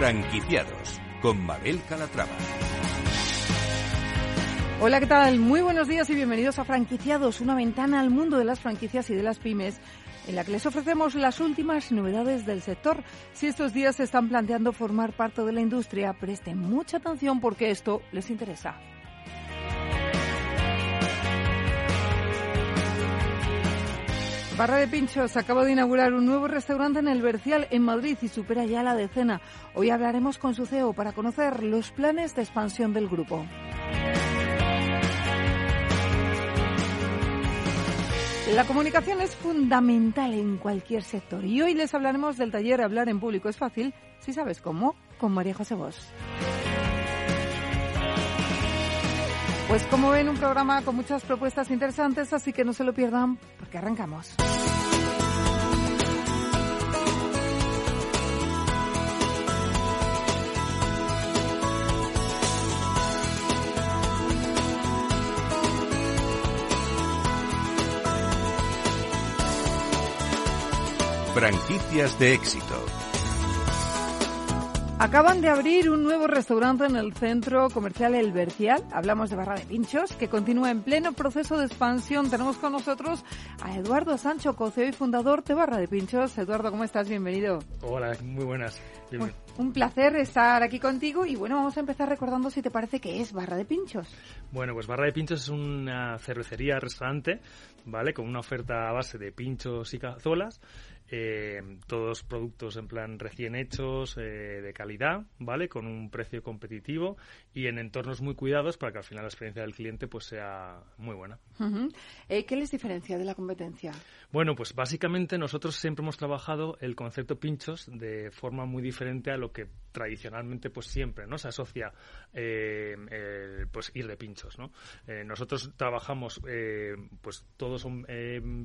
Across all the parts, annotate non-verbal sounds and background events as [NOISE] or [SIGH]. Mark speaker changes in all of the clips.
Speaker 1: Franquiciados con Mabel Calatrava.
Speaker 2: Hola, ¿qué tal? Muy buenos días y bienvenidos a Franquiciados, una ventana al mundo de las franquicias y de las pymes en la que les ofrecemos las últimas novedades del sector. Si estos días se están planteando formar parte de la industria, presten mucha atención porque esto les interesa. Barra de Pinchos acaba de inaugurar un nuevo restaurante en el Bercial, en Madrid, y supera ya la decena. Hoy hablaremos con su CEO para conocer los planes de expansión del grupo. La comunicación es fundamental en cualquier sector y hoy les hablaremos del taller Hablar en Público es fácil, si sabes cómo, con María José Bosch. Pues como ven, un programa con muchas propuestas interesantes, así que no se lo pierdan porque arrancamos.
Speaker 1: Franquicias de éxito.
Speaker 2: Acaban de abrir un nuevo restaurante en el centro comercial El Bercial. Hablamos de Barra de Pinchos, que continúa en pleno proceso de expansión. Tenemos con nosotros a Eduardo Sancho, coceo y fundador de Barra de Pinchos. Eduardo, ¿cómo estás? Bienvenido.
Speaker 3: Hola, muy buenas.
Speaker 2: Bueno, un placer estar aquí contigo y bueno, vamos a empezar recordando si te parece que es Barra de Pinchos.
Speaker 3: Bueno, pues Barra de Pinchos es una cervecería, restaurante, ¿vale? Con una oferta a base de pinchos y cazuelas eh, todos productos en plan recién hechos, eh, de calidad, ¿vale? Con un precio competitivo y en entornos muy cuidados para que al final la experiencia del cliente pues sea muy buena.
Speaker 2: Eh, ¿Qué les diferencia de la competencia?
Speaker 3: Bueno, pues básicamente nosotros siempre hemos trabajado el concepto pinchos de forma muy diferente a lo que tradicionalmente pues siempre no se asocia eh, pues ir de pinchos, ¿no? nosotros trabajamos pues todos son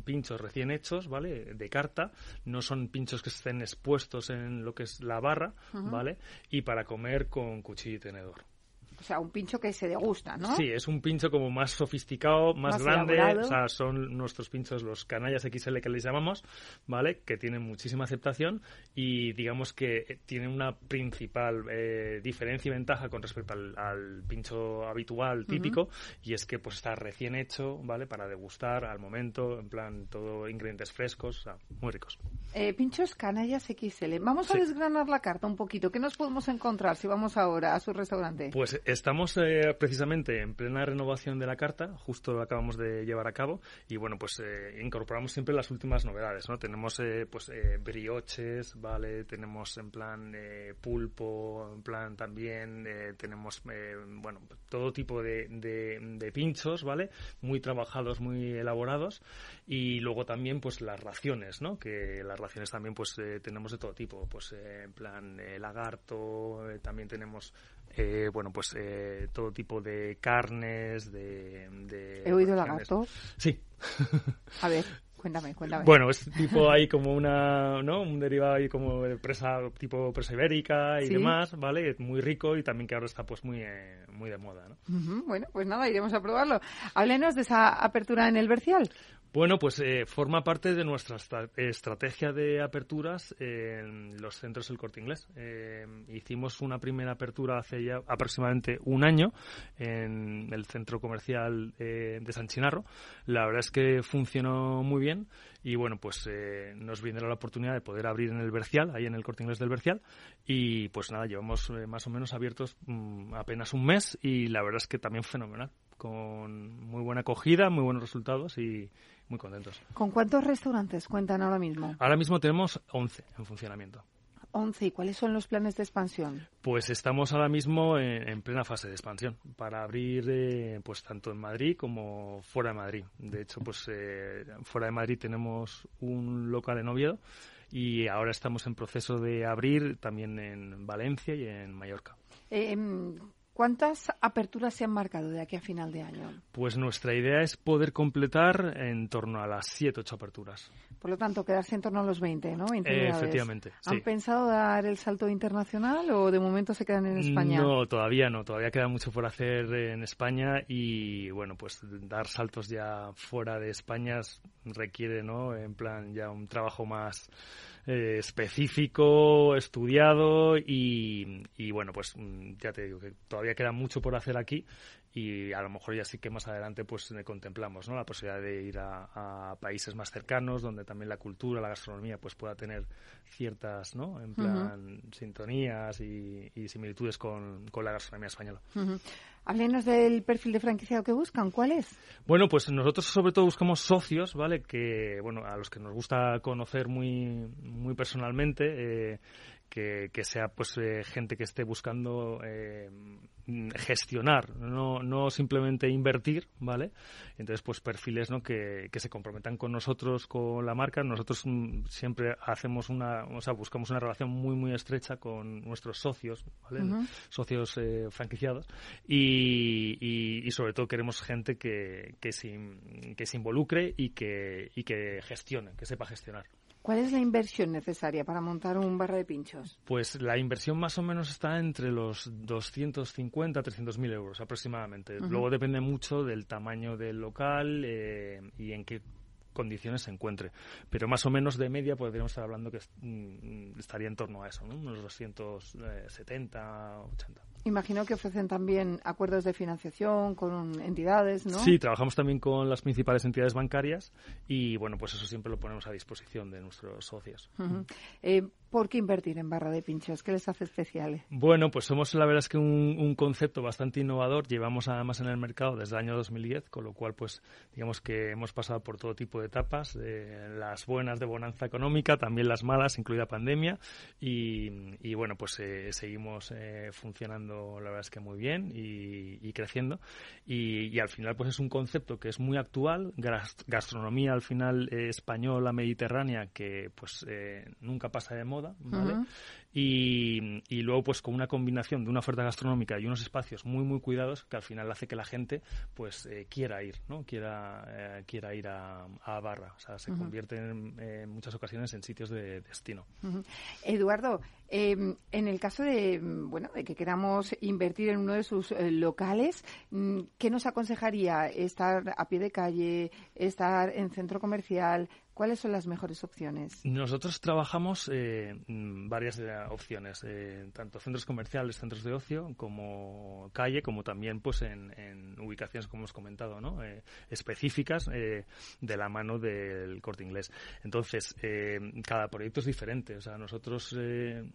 Speaker 3: pinchos recién hechos, ¿vale? De carta no son pinchos que estén expuestos en lo que es la barra, ¿vale? Y para comer con cuchillo y tenedor.
Speaker 2: O sea, un pincho que se degusta, ¿no?
Speaker 3: Sí, es un pincho como más sofisticado, más, grande. O sea, son nuestros pinchos, los canallas XL que les llamamos, ¿vale? Que tienen muchísima aceptación y digamos que tienen una principal eh, diferencia y ventaja con respecto al, pincho habitual, típico, y es que pues está recién hecho, ¿vale? Para degustar al momento, en plan, todo ingredientes frescos, o sea, muy ricos.
Speaker 2: Eh, pinchos canallas XL. Vamos a desgranar la carta un poquito. ¿Qué nos podemos encontrar si vamos ahora a su restaurante?
Speaker 3: Pues Estamos eh, precisamente en plena renovación de la carta, justo acabamos de llevar a cabo y bueno, pues eh, incorporamos siempre las últimas novedades, ¿no? Tenemos eh, pues brioches, ¿vale? Tenemos en plan pulpo, en plan también tenemos bueno, todo tipo de, de, pinchos, ¿vale? Muy trabajados, muy elaborados y luego también pues las raciones, ¿no? Que las raciones también pues tenemos de todo tipo, pues en plan lagarto, también tenemos eh, bueno, pues eh, todo tipo de carnes, de...
Speaker 2: He oído lagarto.
Speaker 3: Sí. [LAUGHS]
Speaker 2: A ver. Cuéntame, cuéntame.
Speaker 3: Bueno, es tipo ahí como una, ¿no? Un derivado ahí como de presa, tipo presa ibérica y demás, ¿vale? Muy rico y también que ahora está pues muy, eh, muy de moda, ¿no?
Speaker 2: Bueno, pues nada, iremos a probarlo. Háblenos de esa apertura en el Bercial.
Speaker 3: Bueno, pues eh, forma parte de nuestra estrategia de aperturas en los centros del corte inglés. Eh, hicimos una primera apertura hace ya aproximadamente un año en el centro comercial eh, de San Chinarro. La verdad es que funcionó muy bien y bueno, pues nos viene la oportunidad de poder abrir en el Bercial, ahí en el corte inglés del Bercial. Y pues nada, llevamos más o menos abiertos mm, apenas un mes y la verdad es que también fenomenal con muy buena acogida, muy buenos resultados y muy contentos.
Speaker 2: ¿Con cuántos restaurantes cuentan ahora mismo?
Speaker 3: Ahora mismo tenemos 11 en funcionamiento.
Speaker 2: 11. ¿Y cuáles son los planes de expansión?
Speaker 3: Pues estamos ahora mismo en, plena fase de expansión para abrir eh, pues tanto en Madrid como fuera de Madrid. De hecho, pues eh, fuera de Madrid tenemos un local en Oviedo y ahora estamos en proceso de abrir también en Valencia y en Mallorca.
Speaker 2: Eh, em, ¿Cuántas aperturas se han marcado de aquí a final de año?
Speaker 3: Pues nuestra idea es poder completar en torno a las 7, 8 aperturas.
Speaker 2: Por lo tanto, quedarse en torno a los 20, ¿no?
Speaker 3: efectivamente.
Speaker 2: ¿Han pensado dar el salto internacional o de momento se quedan en España?
Speaker 3: No, todavía no. Todavía queda mucho por hacer en España y, bueno, pues dar saltos ya fuera de España requiere, ¿no? En plan, ya un trabajo más eh, específico, estudiado y, y, bueno, pues mm, ya te digo que todavía queda mucho por hacer aquí y a lo mejor ya sí que más adelante pues contemplamos ¿no? la posibilidad de ir a, países más cercanos donde también la cultura, la gastronomía pues pueda tener ciertas ¿no? en plan sintonías y, similitudes con, la gastronomía española.
Speaker 2: Háblenos del perfil de franquiciado que buscan. ¿Cuál es?
Speaker 3: Bueno, pues nosotros sobre todo buscamos socios, ¿vale? Que, bueno, a los que nos gusta conocer muy, muy personalmente. Eh, que, que, sea pues eh, gente que esté buscando eh, gestionar, no, no simplemente invertir, ¿vale? Entonces, pues perfiles ¿no? que, que se comprometan con nosotros, con la marca. Nosotros mm, siempre hacemos una, o sea, buscamos una relación muy, muy estrecha con nuestros socios, ¿vale? Socios eh, franquiciados. Y, y, y, sobre todo queremos gente que, que, se, que se involucre y que, y que gestione, que sepa gestionar.
Speaker 2: ¿Cuál es la inversión necesaria para montar un barra de pinchos?
Speaker 3: Pues la inversión más o menos está entre los 250 a 300 mil euros aproximadamente. Luego depende mucho del tamaño del local eh, y en qué condiciones se encuentre. Pero más o menos de media podríamos estar hablando que mm, estaría en torno a eso, ¿no? unos 270, 80.
Speaker 2: Imagino que ofrecen también acuerdos de financiación con entidades, ¿no?
Speaker 3: Sí, trabajamos también con las principales entidades bancarias y, bueno, pues eso siempre lo ponemos a disposición de nuestros socios.
Speaker 2: ¿Por qué invertir en barra de pinchos? ¿Qué les hace especiales?
Speaker 3: Bueno, pues somos la verdad es que un, concepto bastante innovador. Llevamos además en el mercado desde el año 2010, con lo cual pues digamos que hemos pasado por todo tipo de etapas, las buenas de bonanza económica, también las malas, incluida pandemia. Y, bueno, pues eh, seguimos eh, la verdad es que muy bien y, creciendo. Y, al final pues es un concepto que es muy actual, gastronomía al final eh, española, mediterránea, que pues nunca pasa de moda. Y, y, luego pues con una combinación de una oferta gastronómica y unos espacios muy muy cuidados que al final hace que la gente pues eh, quiera ir, ¿no? Quiera, eh, quiera ir a, a, Barra, o sea, se convierte en, muchas ocasiones en sitios de destino.
Speaker 2: Eduardo, em, en el caso de, bueno, de que queramos invertir en uno de sus eh, locales, mm, ¿qué nos aconsejaría? ¿Estar a pie de calle? ¿Estar en centro comercial? ¿Cuáles son las mejores opciones?
Speaker 3: Nosotros trabajamos eh, mm, varias eh, opciones, eh, tanto centros comerciales, centros de ocio, como calle, como también pues en, ubicaciones, como hemos comentado, ¿no? específicas de la mano del corte inglés. Entonces, cada proyecto es diferente. O sea, nosotros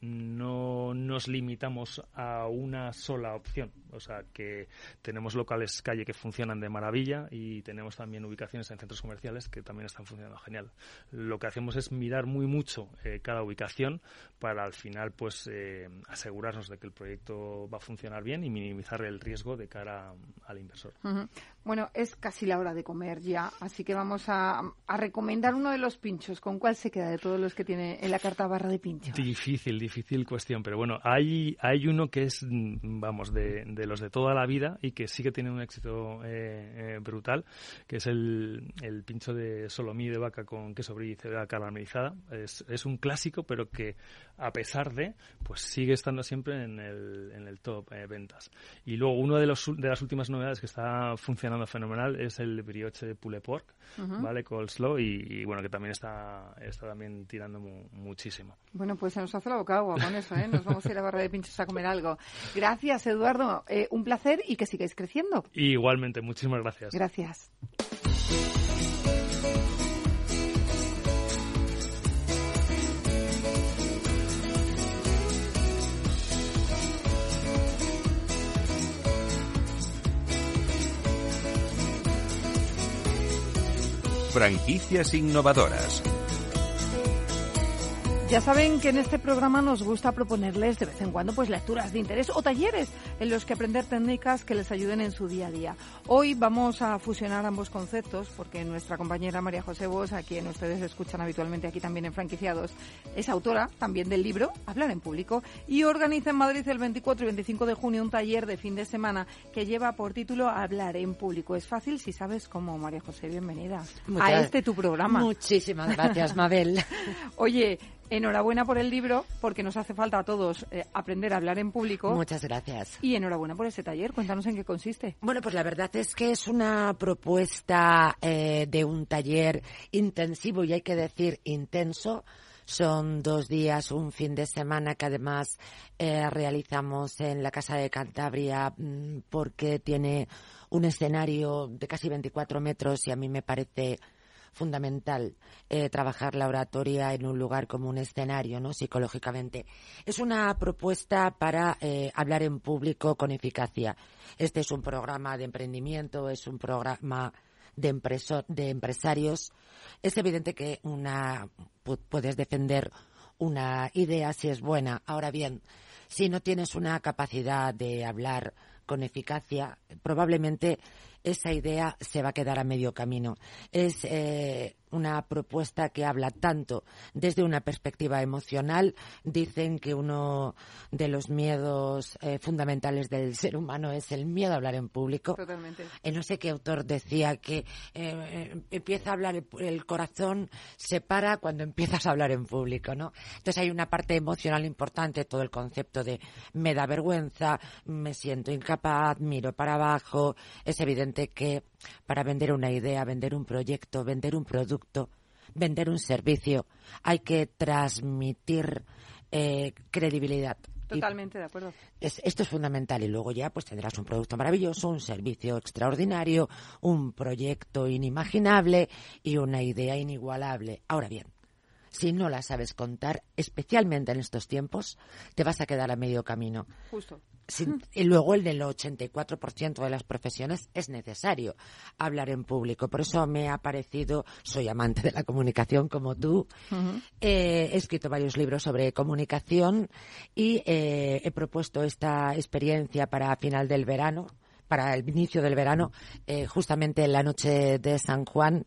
Speaker 3: no nos limitamos a una sola opción. O sea, que tenemos locales calle que funcionan de maravilla y tenemos también ubicaciones en centros comerciales que también están funcionando genial lo que hacemos es mirar muy mucho eh, cada ubicación para al final pues eh, asegurarnos de que el proyecto va a funcionar bien y minimizar el riesgo de cara al inversor.
Speaker 2: Bueno, es casi la hora de comer ya, así que vamos a, recomendar uno de los pinchos. ¿Con cuál se queda de todos los que tiene en la carta barra de pinchos?
Speaker 3: Difícil, difícil cuestión, pero bueno, hay, hay uno que es, vamos, de, los de toda la vida y que sí que tiene un éxito eh, brutal, que es el, el pincho de solomí de vaca con queso brie y cebolla caramelizada. Es, es un clásico, pero que a pesar de, pues sigue estando siempre en el, en el top eh, ventas. Y luego, una de, los, de las últimas novedades que está funcionando fenomenal es el brioche de pulled pork, ¿vale? Coleslaw, y, y, bueno, que también está, está también tirando muchísimo.
Speaker 2: Bueno, pues se nos hace la boca agua con eso, ¿eh? Nos vamos a ir a Barra de Pinchos a comer algo. Gracias, Eduardo. Eh, un placer y que sigáis creciendo.
Speaker 3: igualmente, muchísimas gracias.
Speaker 2: Gracias.
Speaker 1: Franquicias innovadoras.
Speaker 2: Ya saben que en este programa nos gusta proponerles de vez en cuando pues lecturas de interés o talleres en los que aprender técnicas que les ayuden en su día a día. Hoy vamos a fusionar ambos conceptos porque nuestra compañera María José Bos, a quien ustedes escuchan habitualmente aquí también en Franquiciados, es autora también del libro Hablar en Público y organiza en Madrid el 24 y 25 de junio un taller de fin de semana que lleva por título Hablar en Público. Es fácil si sabes cómo, María José, bienvenida a este tu programa.
Speaker 4: Muchísimas gracias, Mabel. [LAUGHS]
Speaker 2: Oye, Enhorabuena por el libro, porque nos hace falta a todos eh, aprender a hablar en público.
Speaker 4: Muchas gracias.
Speaker 2: Y enhorabuena por ese taller. Cuéntanos en qué consiste.
Speaker 4: Bueno, pues la verdad es que es una propuesta eh, de un taller intensivo y hay que decir intenso Son dos días, un fin de semana que además eh, realizamos en la Casa de Cantabria mm, porque tiene un escenario de casi 24 metros y a mí me parece fundamental eh, trabajar la oratoria en un lugar como un escenario, ¿no? Psicológicamente. Es una propuesta para eh, hablar en público con eficacia. Este es un programa de emprendimiento, es un programa de, de empresarios. Es evidente que una puedes defender una idea si es buena. Ahora bien, si no tienes una capacidad de hablar con eficacia, probablemente esa idea se va a quedar a medio camino. Es eh, una propuesta que habla tanto desde una perspectiva emocional. Dicen que uno de los miedos eh, fundamentales del ser humano es el miedo a hablar en público.
Speaker 2: Totalmente.
Speaker 4: Eh, no sé qué autor decía que empieza a hablar el, el, corazón, se para cuando empiezas a hablar en público, ¿no? Entonces hay una parte emocional importante, todo el concepto de me da vergüenza, me siento incapaz, miro para abajo. Es evidente que para vender una idea, vender un proyecto, vender un producto, vender un servicio, hay que transmitir eh, credibilidad.
Speaker 2: Totalmente de acuerdo.
Speaker 4: esto es fundamental y luego ya pues tendrás un producto maravilloso, un servicio extraordinario, un proyecto inimaginable y una idea inigualable. Ahora bien, si no la sabes contar, especialmente en estos tiempos, te vas a quedar a medio camino.
Speaker 2: Justo
Speaker 4: y luego el del 84% de las profesiones es necesario hablar en público. Por eso me ha parecido, soy amante de la comunicación como tú, eh, he escrito varios libros sobre comunicación y eh, he propuesto esta experiencia para final del verano, para el inicio del verano, eh, justamente en la noche de San Juan,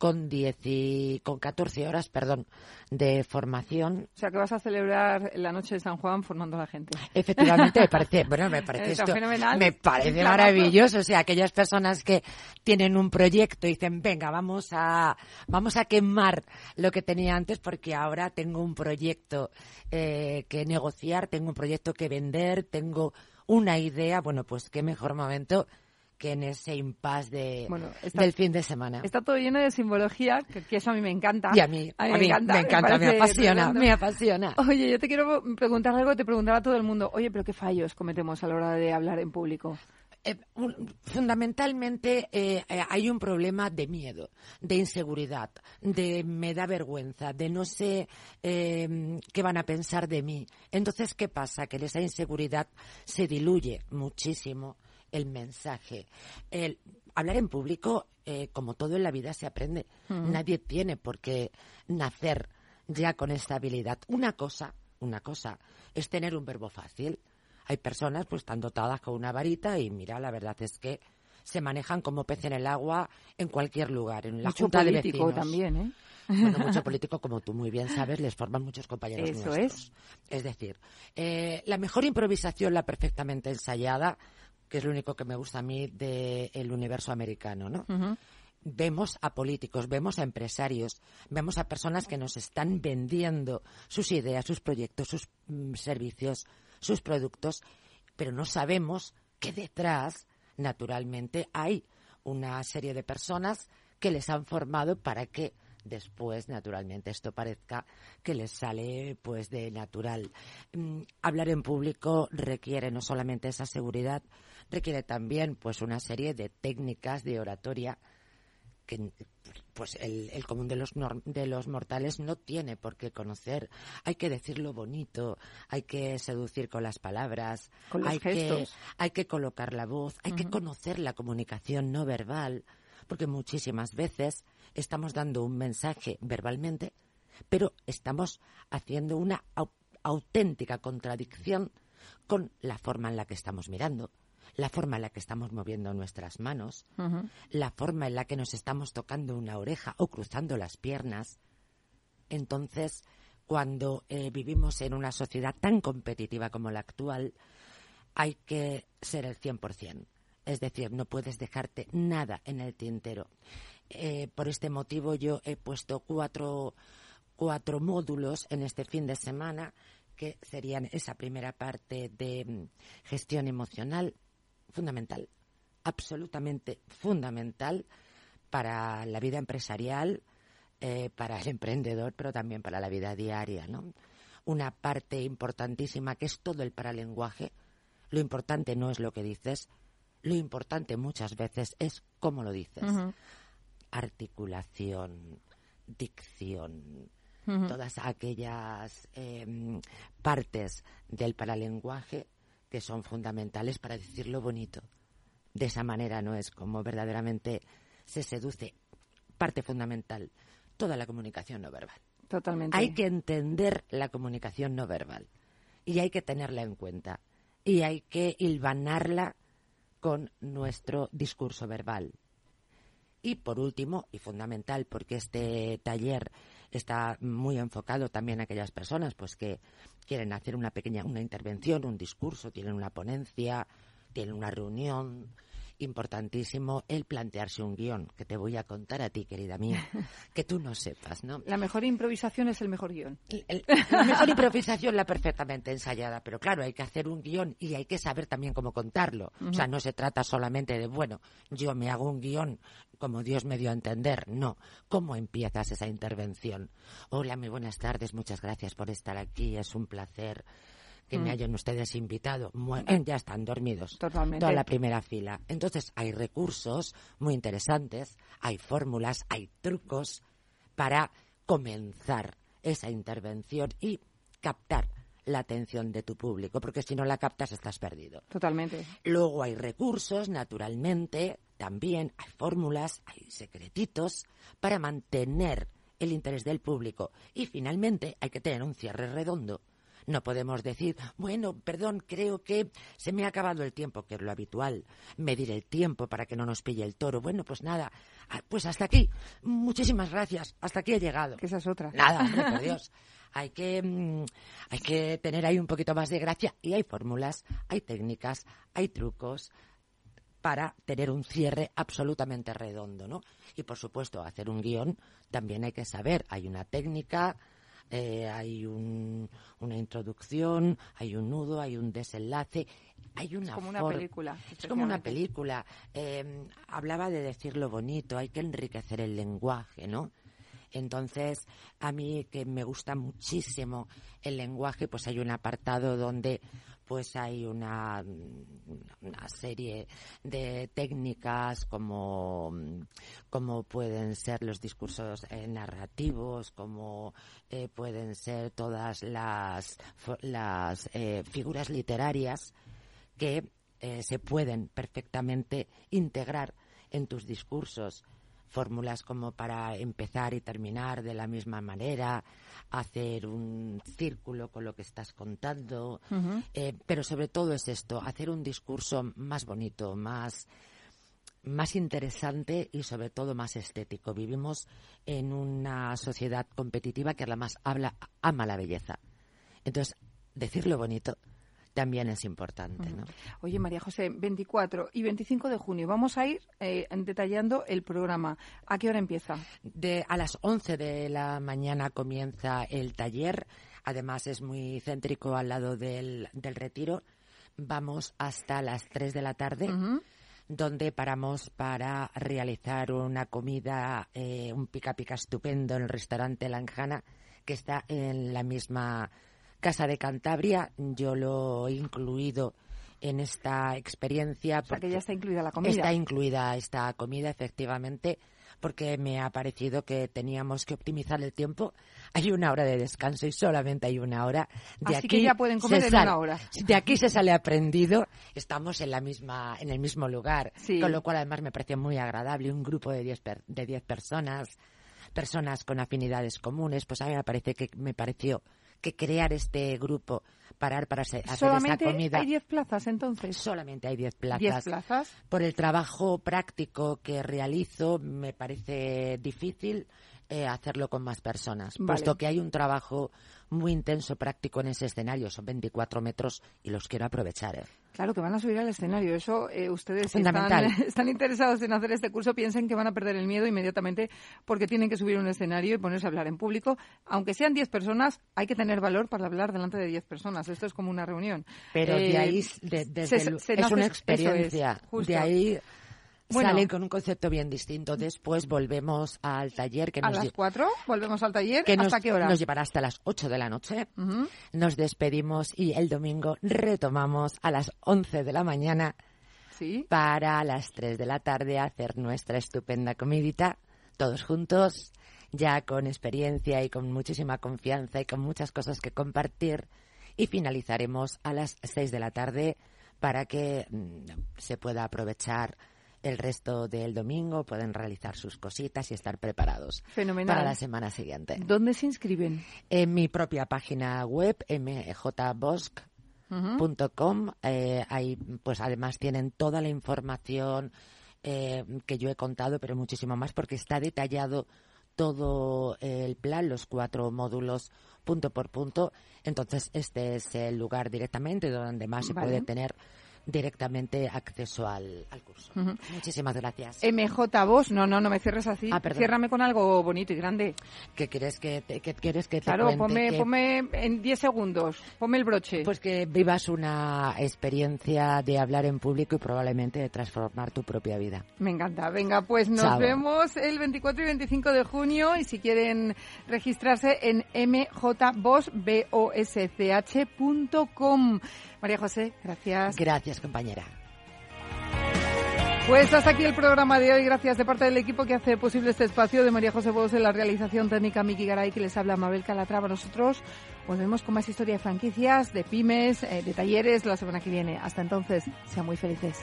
Speaker 4: con, diez y, con 14 horas perdón, de formación.
Speaker 2: O sea, que vas a celebrar la noche de San Juan formando a la gente.
Speaker 4: Efectivamente, me [LAUGHS] parece, bueno, me parece esto, me parece maravilloso. O sea, aquellas personas que tienen un proyecto y dicen, venga, vamos a, vamos a quemar lo que tenía antes porque ahora tengo un proyecto eh, que negociar, tengo un proyecto que vender, tengo una idea, bueno, pues qué mejor momento que en ese impasse de, del fin de semana.
Speaker 2: Está todo lleno de simbología, que, eso a mí me encanta.
Speaker 4: Y a mí, a mí, me, encanta, me, encanta, me, apasiona, me apasiona.
Speaker 2: Oye, yo te quiero preguntar algo que te preguntaba a todo el mundo. Oye, pero ¿qué fallos cometemos a la hora de hablar en público?
Speaker 4: Eh, fundamentalmente eh, eh, hay un problema de miedo, de inseguridad, de me da vergüenza, de no sé qué van a pensar de mí. Entonces, ¿qué pasa? Que esa inseguridad se diluye muchísimo el mensaje. El hablar en público, eh, como todo en la vida, se aprende. Nadie tiene por qué nacer ya con esta habilidad. Una cosa, una cosa, es tener un verbo fácil. Hay personas pues están dotadas con una varita y mira, la verdad es que se manejan como pez en el agua en cualquier lugar, en la
Speaker 2: mucho
Speaker 4: junta
Speaker 2: de
Speaker 4: vecinos.
Speaker 2: también, ¿eh?
Speaker 4: Bueno, [LAUGHS] mucho político, como tú muy bien sabes, les forman muchos compañeros
Speaker 2: Eso
Speaker 4: nuestros.
Speaker 2: es.
Speaker 4: Es decir, eh, la mejor improvisación, la perfectamente ensayada, que es lo único que me gusta a mí del universo americano, ¿no? Vemos a políticos, vemos a empresarios, vemos a personas que nos están vendiendo sus ideas, sus proyectos, sus mm, servicios, sus productos, pero no sabemos que detrás, naturalmente, hay una serie de personas que les han formado para que después, naturalmente, esto parezca que les sale pues de natural. Mm, hablar en público requiere no solamente esa seguridad, requiere también pues una serie de técnicas de oratoria que pues el, común de los de los mortales no tiene por qué conocer. Hay que decirlo bonito, hay que seducir con las palabras, hay que hay que colocar la voz, hay que conocer la comunicación no verbal, porque muchísimas veces estamos dando un mensaje verbalmente, pero estamos haciendo una auténtica contradicción con la forma en la que estamos mirando, la forma en la que estamos moviendo nuestras manos, la forma en la que nos estamos tocando una oreja o cruzando las piernas. Entonces, cuando eh, vivimos en una sociedad tan competitiva como la actual, hay que ser el 100%. Es decir, no puedes dejarte nada en el tintero. Eh, por este motivo yo he puesto cuatro, cuatro módulos en este fin de semana que serían esa primera parte de mm, gestión emocional, fundamental, absolutamente fundamental para la vida empresarial, eh, para el emprendedor, pero también para la vida diaria, ¿no? Una parte importantísima que es todo el paralenguaje. Lo importante no es lo que dices, lo importante muchas veces es cómo lo dices. Articulación, dicción, todas aquellas em, partes del paralenguaje que son fundamentales para decirlo bonito. De esa manera no es como verdaderamente se seduce. Parte fundamental, toda la comunicación no verbal.
Speaker 2: Totalmente.
Speaker 4: Hay que entender la comunicación no verbal y hay que tenerla en cuenta y hay que hilvanarla con nuestro discurso verbal. Y por último, y fundamental, porque este taller está muy enfocado también a aquellas personas pues que quieren hacer una pequeña una intervención, un discurso, tienen una ponencia, tienen una reunión, importantísimo el plantearse un guion, que te voy a contar a ti, querida mía, [LAUGHS] que tú no sepas, ¿no?
Speaker 2: La mejor improvisación es el mejor guion.
Speaker 4: la mejor improvisación la perfectamente ensayada, pero claro, hay que hacer un guion y hay que saber también cómo contarlo. O sea, no se trata solamente de, bueno, yo me hago un guion como Dios me dio a entender, no. ¿Cómo empiezas esa intervención? Hola, muy buenas tardes, muchas gracias por estar aquí, es un placer que me mm. hayan ustedes invitado, [LAUGHS] ya están dormidos.
Speaker 2: Totalmente.
Speaker 4: Toda la primera fila. Entonces, hay recursos muy interesantes, hay fórmulas, hay trucos para comenzar esa intervención y captar la atención de tu público, porque si no la captas estás perdido.
Speaker 2: Totalmente.
Speaker 4: Luego hay recursos, naturalmente, también hay fórmulas, hay secretitos para mantener el interés del público. Y finalmente hay que tener un cierre redondo no podemos decir, bueno, perdón, creo que se me ha acabado el tiempo, que es lo habitual, medir el tiempo para que no nos pille el toro. Bueno, pues nada, ah, pues hasta aquí. Muchísimas gracias, hasta aquí he llegado.
Speaker 2: esa es otra.
Speaker 4: Nada, hombre, por [LAUGHS] Dios. Hay que, mm, hay que tener ahí un poquito más de gracia y hay fórmulas, hay técnicas, hay trucos para tener un cierre absolutamente redondo, ¿no? Y por supuesto, hacer un guion también hay que saber, hay una técnica, eh, hay una introducción, hay un nudo, hay un desenlace, hay una
Speaker 2: es como una película.
Speaker 4: Es como una película. Eh, hablaba de decirlo bonito, hay que enriquecer el lenguaje, ¿no? Entonces, a mí que me gusta muchísimo el lenguaje, pues hay un apartado donde pues hay una, una serie de técnicas como, como pueden ser los discursos eh, narrativos, como eh, pueden ser todas las, las eh, figuras literarias que se pueden perfectamente integrar en tus discursos fórmulas como para empezar y terminar de la misma manera, hacer un círculo con lo que estás contando, eh, pero sobre todo es esto, hacer un discurso más bonito, más más interesante y sobre todo más estético. Vivimos en una sociedad competitiva que además habla, ama la belleza. Entonces, decirlo bonito también es importante. ¿no?
Speaker 2: Oye, María José, 24 y 25 de junio, vamos a ir eh, detallando el programa. ¿A qué hora empieza?
Speaker 4: De, a las 11 de la mañana comienza el taller. Además, es muy céntrico al lado del, del retiro. Vamos hasta las 3 de la tarde. donde paramos para realizar una comida, eh, un pica pica estupendo en el restaurante Lanjana, que está en la misma Casa de Cantabria, yo lo he incluido en esta experiencia.
Speaker 2: porque ya está incluida la comida.
Speaker 4: Está incluida esta comida, efectivamente, porque me ha parecido que teníamos que optimizar el tiempo. Hay una hora de descanso y solamente hay una hora.
Speaker 2: De Así aquí que ya pueden comer en una hora.
Speaker 4: De aquí se sale aprendido. Estamos en la misma, en el mismo lugar, con lo cual además me pareció muy agradable. Un grupo de 10 de diez personas, personas con afinidades comunes, pues a mí me parece que me pareció que crear este grupo, parar para hacer
Speaker 2: Solamente
Speaker 4: esa comida.
Speaker 2: hay 10 plazas entonces.
Speaker 4: Solamente hay 10 plazas.
Speaker 2: 10 plazas.
Speaker 4: Por el trabajo práctico que realizo, me parece difícil eh, hacerlo con más personas, puesto que hay un trabajo muy intenso, práctico en ese escenario. Son 24 metros y los quiero aprovechar. ¿eh?
Speaker 2: Claro, que van a subir al escenario. Eso, eh, ustedes están, [LAUGHS] están, interesados en hacer este curso, piensen que van a perder el miedo inmediatamente porque tienen que subir a un escenario y ponerse a hablar en público. Aunque sean 10 personas, hay que tener valor para hablar delante de 10 personas. Esto es como una reunión.
Speaker 4: Pero de ahí, de, es una experiencia. de ahí salen con un concepto bien distinto. Después volvemos al taller que
Speaker 2: a
Speaker 4: nos
Speaker 2: las
Speaker 4: lle-
Speaker 2: 4 volvemos al taller.
Speaker 4: que
Speaker 2: ¿Hasta
Speaker 4: nos,
Speaker 2: qué hora?
Speaker 4: nos llevará hasta las 8 de la noche. Nos despedimos y el domingo retomamos a las 11 de la mañana
Speaker 2: Sí.
Speaker 4: para a las 3 de la tarde hacer nuestra estupenda comidita, todos juntos, ya con experiencia y con muchísima confianza y con muchas cosas que compartir. Y finalizaremos a las 6 de la tarde para que mm, se pueda aprovechar el resto del domingo, pueden realizar sus cositas y estar preparados
Speaker 2: Fenomenal.
Speaker 4: para la semana siguiente.
Speaker 2: ¿Dónde se inscriben?
Speaker 4: En mi propia página web, mjbosk.com, eh, ahí pues además tienen toda la información eh, que yo he contado, pero muchísimo más porque está detallado todo el plan, los cuatro módulos punto por punto. Entonces este es el lugar directamente donde más se puede tener directamente acceso al, al curso.
Speaker 2: Ujú.
Speaker 4: Muchísimas gracias.
Speaker 2: MJ Voz, no, no, no me cierres así.
Speaker 4: Ah.
Speaker 2: Ciérrame con algo bonito y grande.
Speaker 4: ¿Qué quieres que te, qué quieres que te
Speaker 2: Claro,
Speaker 4: cuente?
Speaker 2: ponme,
Speaker 4: Que-
Speaker 2: ponme en 10 segundos. Ponme el broche.
Speaker 4: Pues que vivas una experiencia de hablar en público y probablemente de transformar tu propia vida.
Speaker 2: Me encanta. Venga, pues nos
Speaker 4: Chao.
Speaker 2: vemos el 24 y 25 de junio y si quieren registrarse en mjbosch.com. María José, gracias.
Speaker 4: Gracias, compañera.
Speaker 2: Pues hasta aquí el programa de hoy. Gracias de parte del equipo que hace posible este espacio de María José Bosch en la realización técnica Miki Garay que les habla Mabel Calatrava. Nosotros volvemos con más historia de franquicias, de pymes, eh, de talleres la semana que viene. Hasta entonces, sean muy felices.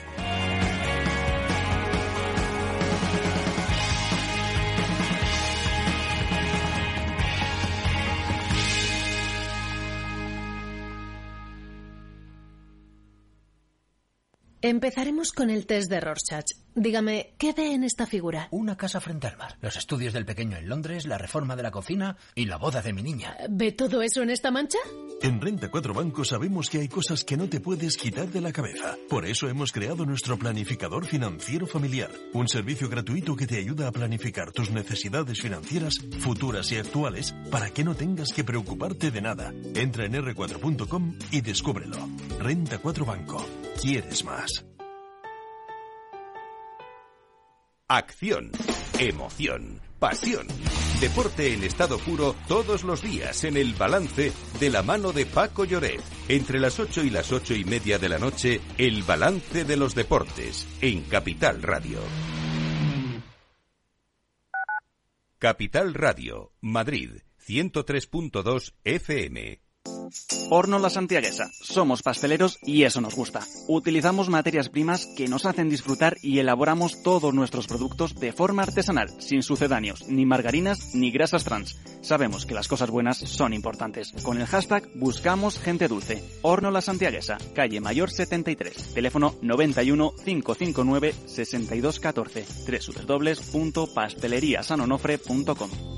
Speaker 5: Empezaremos con el test de Rorschach. Dígame, ¿qué ve en esta figura?
Speaker 6: Una casa frente al mar, los estudios del pequeño en Londres, la reforma de la cocina y la boda de mi niña.
Speaker 5: ¿Ve todo eso en esta mancha?
Speaker 7: En Renta 4 Banco sabemos que hay cosas que no te puedes quitar de la cabeza. Por eso hemos creado nuestro planificador financiero familiar, un servicio gratuito que te ayuda a planificar tus necesidades financieras futuras y actuales para que no tengas que preocuparte de nada. Entra en r4.com y descúbrelo. Renta 4 Banco. ¿Quieres más?
Speaker 1: Acción, emoción, pasión. Deporte en estado puro todos los días en el balance de la mano de Paco Lloret. Entre las 8 y las ocho y media de la noche, el balance de los deportes en Capital Radio. Capital Radio, Madrid, 103.2 FM.
Speaker 8: Horno La Santiaguesa. Somos pasteleros y eso nos gusta. Utilizamos materias primas que nos hacen disfrutar y elaboramos todos nuestros productos de forma artesanal, sin sucedáneos, ni margarinas ni grasas trans. Sabemos que las cosas buenas son importantes. Con el hashtag Buscamos Gente Dulce. Horno La Santiaguesa, calle Mayor 73. Teléfono 91 559 6214. www.pasteleriasanonofre.com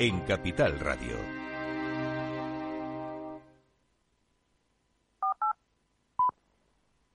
Speaker 1: en Capital Radio.